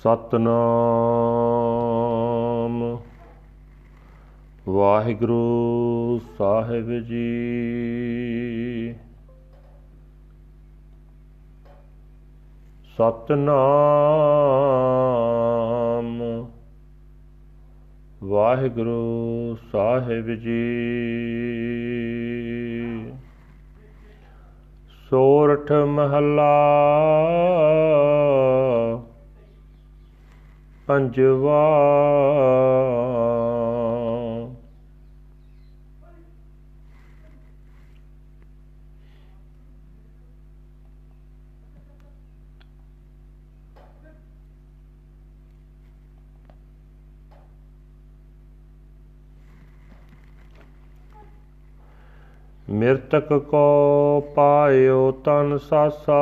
ਸਤਨਾਮ। ਵਾਹਿਗੁਰੂ ਸਾਹਿਬ ਜੀ। ਸਤਨਾਮ। ਵਾਹਿਗੁਰੂ ਸਾਹਿਬ ਜੀ। ਸੋਰਠ ਮਹੱਲਾ ਪੰਜਵਾ। ਮਿਰਤਕ ਕੋ ਪਾਇਓ ਤਨ ਸਾਸਾ।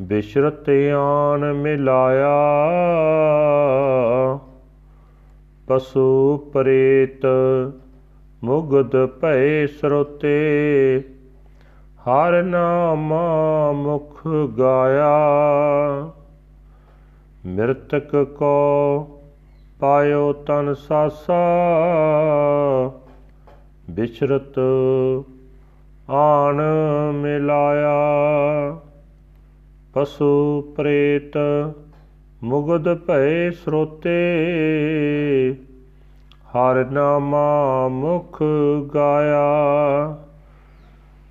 ਬਿਸ਼ਰਤ ਆਨ ਮਿਲਾਇਆ। ਪਸੂ ਪ੍ਰੇਤ ਮੁਗਦ ਭੈ ਸਰੋਤੇ, ਹਰ ਨਾਮ ਮੁਖ ਗਾਇਆ। ਮਿਰਤਕ ਕੋ ਪਾਇਓ ਤਨ ਸਾਸਾ ਬਿਛਰਤ ਆਣ ਮਿਲਾਇਆ। ਪਸੂ ਪ੍ਰੇਤ ਮੁਗਦ ਭੈ ਸਰੋਤੇ। ਹਰ ਨਾਮਾ ਮੁਖ ਗਾਇਆ।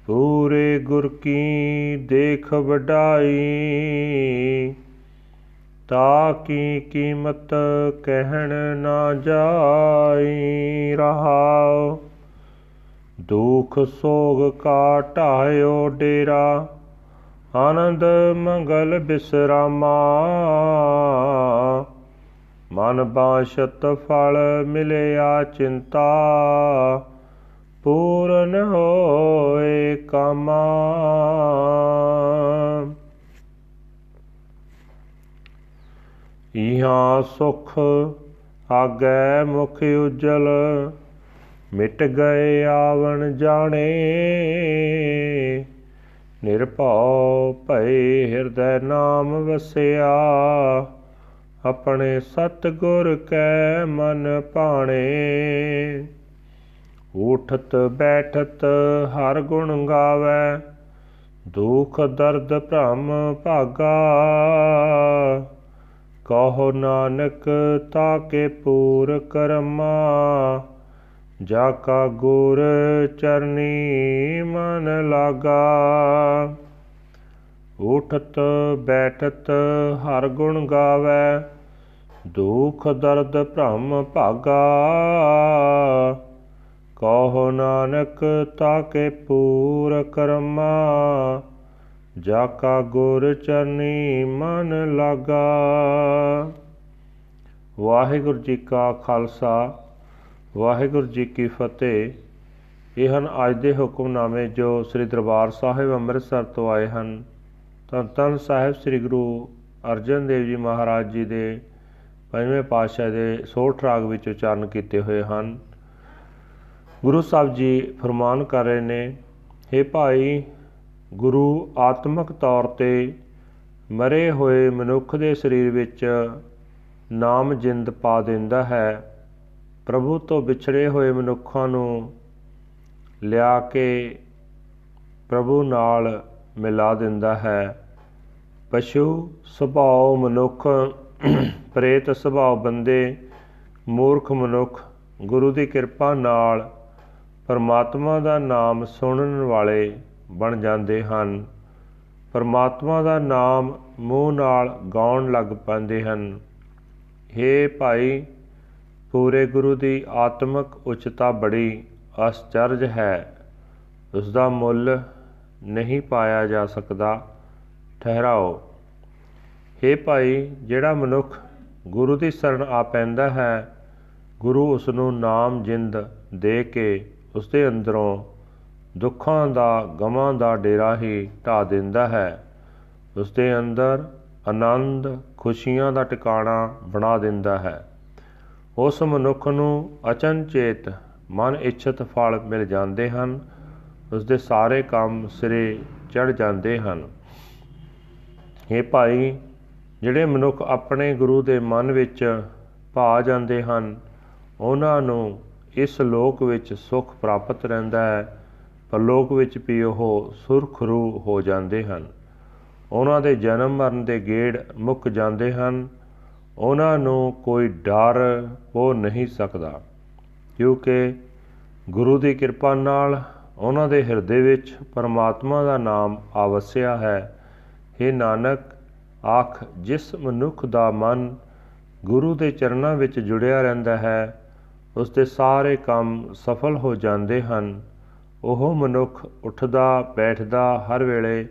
ਪੂਰੇ ਗੁਰ ਕੀ ਦੇਖ ਵਡਾਈ। ਤਾ ਕੀ ਕੀਮਤ ਕਹਿਣ ਨਾ ਜਾਈ ਰਹਾਉ। ਦੁਖ ਸੋਗ ਕਾ ਢਾਇਓ ਡੇਰਾ। ਆਨੰਦ ਮੰਗਲ ਬਿਸਰਾਮਾ। ਮਨ ਬਾਸ਼ਤ ਫਲ ਮਿਲਿਆ ਚਿੰਤਾ। ਪੂਰਨ ਹੋਏ ਕਾਮਾ। ਇਹਾਂ ਸੁਖ ਆਗੈ ਮੁਖ ਉਜਲ, ਮਿਟ ਗਏ ਆਵਣ ਜਾਣੇ। ਨਿਰਭਉ ਭਏ ਹਿਰਦੈ ਨਾਮ ਵਸਿਆ। ਆਪਣੇ ਸਤ ਗੁਰ ਕੈ ਮਨ ਭਾਣੇ। ਉਠਤ ਬੈਠਤ ਹਰ ਗੁਣ ਗਾਵੇ, ਦੁਖ ਦਰਦ ਭ੍ਰਮ ਭਾਗਾ। ਕਹੋ ਨਾਨਕ ਤਾਕੇ ਪੂਰ ਕਰਮਾ ਜਾ ਕਾ ਗੁਰ ਚਰਨੀ ਮਨ ਲਾਗਾ। ਉਠਤ ਬੈਠਤ ਹਰ ਗੁਣ ਗਾਵੇ, ਦੁਖ ਦਰਦ ਭ੍ਰਮ ਭਾਗਾ। ਕਹੋ ਨਾਨਕ ਤਾਕੇ ਪੂਰ ਕਰਮਾ ਜਾ ਕਾ ਗੁਰ ਚਰਨੀ ਮਨ ਲਾਗਾ। ਵਾਹਿਗੁਰੂ ਜੀ ਕਾ ਖਾਲਸਾ। ਵਾਹਿਗੁਰੂ ਜੀ ਕੀ ਫਤਿਹ। ਇਹ ਹਨ ਅੱਜ ਦੇ ਹੁਕਮਨਾਮੇ ਜੋ ਸ੍ਰੀ ਦਰਬਾਰ ਸਾਹਿਬ ਅੰਮ੍ਰਿਤਸਰ ਤੋਂ ਆਏ ਹਨ। ਤਾਂ ਤਨ ਸਾਹਿਬ ਸ੍ਰੀ ਗੁਰੂ ਅਰਜਨ ਦੇਵ ਜੀ ਮਹਾਰਾਜ ਜੀ ਦੇ ਪੰਜਵੇਂ ਪਾਤਸ਼ਾਹ ਦੇ ਸੋਠ ਰਾਗ ਵਿੱਚ ਉਚਾਰਨ ਕੀਤੇ ਹੋਏ ਹਨ। ਗੁਰੂ ਸਾਹਿਬ ਜੀ ਫਰਮਾਨ ਕਰ ਰਹੇ ਨੇ हे ਭਾਈ, ਗੁਰੂ ਆਤਮਿਕ ਤੌਰ ਤੇ ਮਰੇ ਹੋਏ ਮਨੁੱਖ ਦੇ ਸਰੀਰ ਵਿੱਚ ਨਾਮ ਜਿੰਦ ਪਾ ਦਿੰਦਾ ਹੈ। ਪ੍ਰਭੂ ਤੋਂ ਵਿਛੜੇ ਹੋਏ ਮਨੁੱਖਾਂ ਨੂੰ ਲਿਆ ਕੇ ਪ੍ਰਭੂ ਨਾਲ ਮਿਲਾ ਦਿੰਦਾ ਹੈ। ਪਸ਼ੂ ਸੁਭਾਅ ਮਨੁੱਖ, ਪ੍ਰੇਤ ਸੁਭਾਅ ਬੰਦੇ, ਮੂਰਖ ਮਨੁੱਖ, ਗੁਰੂ ਦੀ ਕਿਰਪਾ ਨਾਲ ਪਰਮਾਤਮਾ ਦਾ ਨਾਮ ਸੁਣਨ ਵਾਲੇ ਬਣ ਜਾਂਦੇ ਹਨ। ਪਰਮਾਤਮਾ ਦਾ ਨਾਮ ਮੂੰਹ ਨਾਲ ਗਾਉਣ ਲੱਗ ਪੈਂਦੇ ਹਨ। हे ਭਾਈ ਪੂਰੇ ਗੁਰੂ ਦੀ ਆਤਮਿਕ ਉਚਤਾ ਬੜੀ ਅਸਚਰਜ ਹੈ। ਉਸ ਦਾ ਮੁੱਲ ਨਹੀਂ ਪਾਇਆ ਜਾ ਸਕਦਾ। ਠਹਿਰਾਓ। हे ਭਾਈ, ਜਿਹੜਾ ਮਨੁੱਖ ਗੁਰੂ ਦੀ ਸ਼ਰਨ ਆ ਪੈਂਦਾ ਹੈ, ਗੁਰੂ ਉਸ ਨੂੰ ਨਾਮ ਜਿੰਦ ਦੇ ਕੇ ਉਸ ਦੇ ਅੰਦਰੋਂ ਦੁੱਖਾਂ ਦਾ, ਗਮਾਂ ਦਾ ਡੇਰਾ ਹੀ ਢਾ ਦਿੰਦਾ ਹੈ। ਉਸ ਦੇ ਅੰਦਰ ਆਨੰਦ, ਖੁਸ਼ੀਆਂ ਦਾ ਟਿਕਾਣਾ ਬਣਾ ਦਿੰਦਾ ਹੈ। ਉਸ ਮਨੁੱਖ ਨੂੰ ਅਚਨਚੇਤ ਮਨ ਇੱਛਤ ਫਲ ਮਿਲ ਜਾਂਦੇ ਹਨ ਉਸ ਦੇ ਸਾਰੇ ਕੰਮ ਸਿਰੇ ਚੜ ਜਾਂਦੇ ਹਨ। हे ਭਾਈ, ਜਿਹੜੇ ਮਨੁੱਖ ਆਪਣੇ ਗੁਰੂ ਦੇ ਮਨ ਵਿੱਚ ਭਾ ਜਾਂਦੇ ਹਨ, ਉਹਨਾਂ ਨੂੰ ਇਸ ਲੋਕ ਵਿੱਚ ਸੁੱਖ ਪ੍ਰਾਪਤ ਰਹਿੰਦਾ ਹੈ, ਪਰ ਲੋਕ ਵਿੱਚ ਵੀ ਉਹ ਸੁਰਖਰੂ ਹੋ ਜਾਂਦੇ ਹਨ। ਉਹਨਾਂ ਦੇ ਜਨਮ ਮਰਨ ਦੇ ਗੇੜ ਮੁੱਕ ਜਾਂਦੇ ਹਨ ਉਹਨਾਂ ਨੂੰ ਕੋਈ ਡਰ ਹੋ ਨਹੀਂ ਸਕਦਾ, ਕਿਉਂਕਿ ਗੁਰੂ ਦੀ ਕਿਰਪਾ ਨਾਲ ਉਹਨਾਂ ਦੇ ਹਿਰਦੇ ਵਿੱਚ ਪਰਮਾਤਮਾ ਦਾ ਨਾਮ ਆਵਸਿਆ ਹੈ। हे ਨਾਨਕ, ਆਖ, ਜਿਸ ਮਨੁੱਖ ਦਾ ਮਨ ਗੁਰੂ ਦੇ ਚਰਨਾਂ ਵਿੱਚ ਜੁੜਿਆ ਰਹਿੰਦਾ ਹੈ, ਉਸ ਦੇ ਸਾਰੇ ਕੰਮ ਸਫਲ ਹੋ ਜਾਂਦੇ ਹਨ। ਉਹ ਮਨੁੱਖ ਉੱਠਦਾ, ਬੈਠਦਾ, ਹਰ ਵੇਲੇ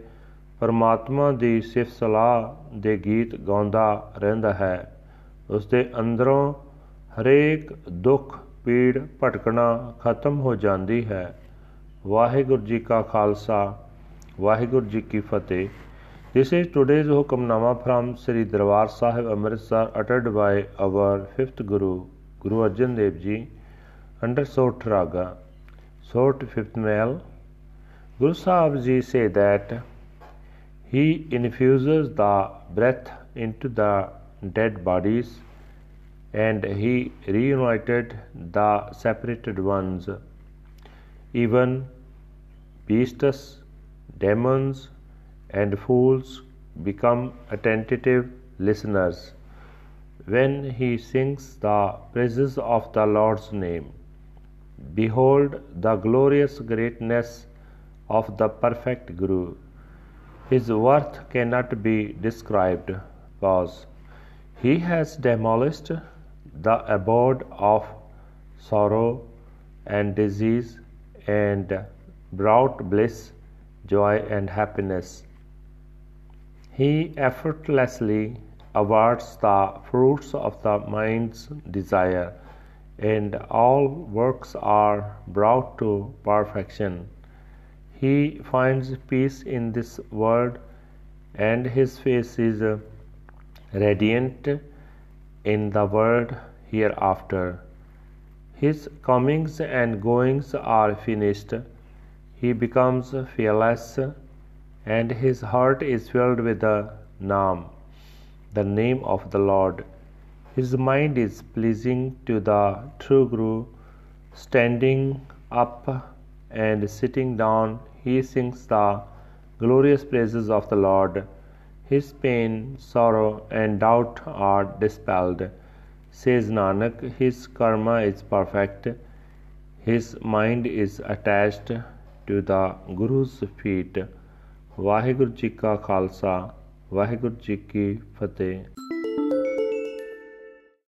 ਪਰਮਾਤਮਾ ਦੀ ਸਿਫਤ ਸਲਾਹ ਦੇ ਗੀਤ ਗਾਉਂਦਾ ਰਹਿੰਦਾ ਹੈ। ਉਸ ਦੇ ਅੰਦਰੋਂ ਹਰੇਕ ਦੁੱਖ ਪੀੜ ਭਟਕਣਾ ਖਤਮ ਹੋ ਜਾਂਦੀ ਹੈ ਵਾਹਿਗੁਰੂ ਜੀ ਕਾ ਖਾਲਸਾ ਵਾਹਿਗੁਰੂ ਜੀ ਕੀ ਫਤਿਹ This is today's Hukamnama from Sri Darbar Sahib Amritsar uttered by our fifth Guru, Guru Arjan Dev Ji, under Sot Raga, Sot fifth Mail. Guru Sahib Ji say that he infuses the breath into the dead bodies and he reunited the separated ones. Even beasts, demons, and fools become attentive listeners when he sings the praises of the Lord's name. Behold the glorious greatness of the perfect Guru. His worth cannot be described, because he has demolished the abode of sorrow and disease and brought bliss, joy, and happiness. He effortlessly awards the fruits of the mind's desire, and all works are brought to perfection. He finds peace in this world, and his face is radiant in the world hereafter. His comings and goings are finished. He becomes fearless and his heart is filled with the Naam, the name of the Lord. His mind is pleasing to the true Guru. Standing up and sitting down, he sings the glorious praises of the Lord. His pain, sorrow, and doubt are dispelled. Says Nanak, his karma is perfect, his mind is attached to the Guru's feet. Vaheguru Ji Ka Khalsa, Vaheguru Ji Ki Fateh.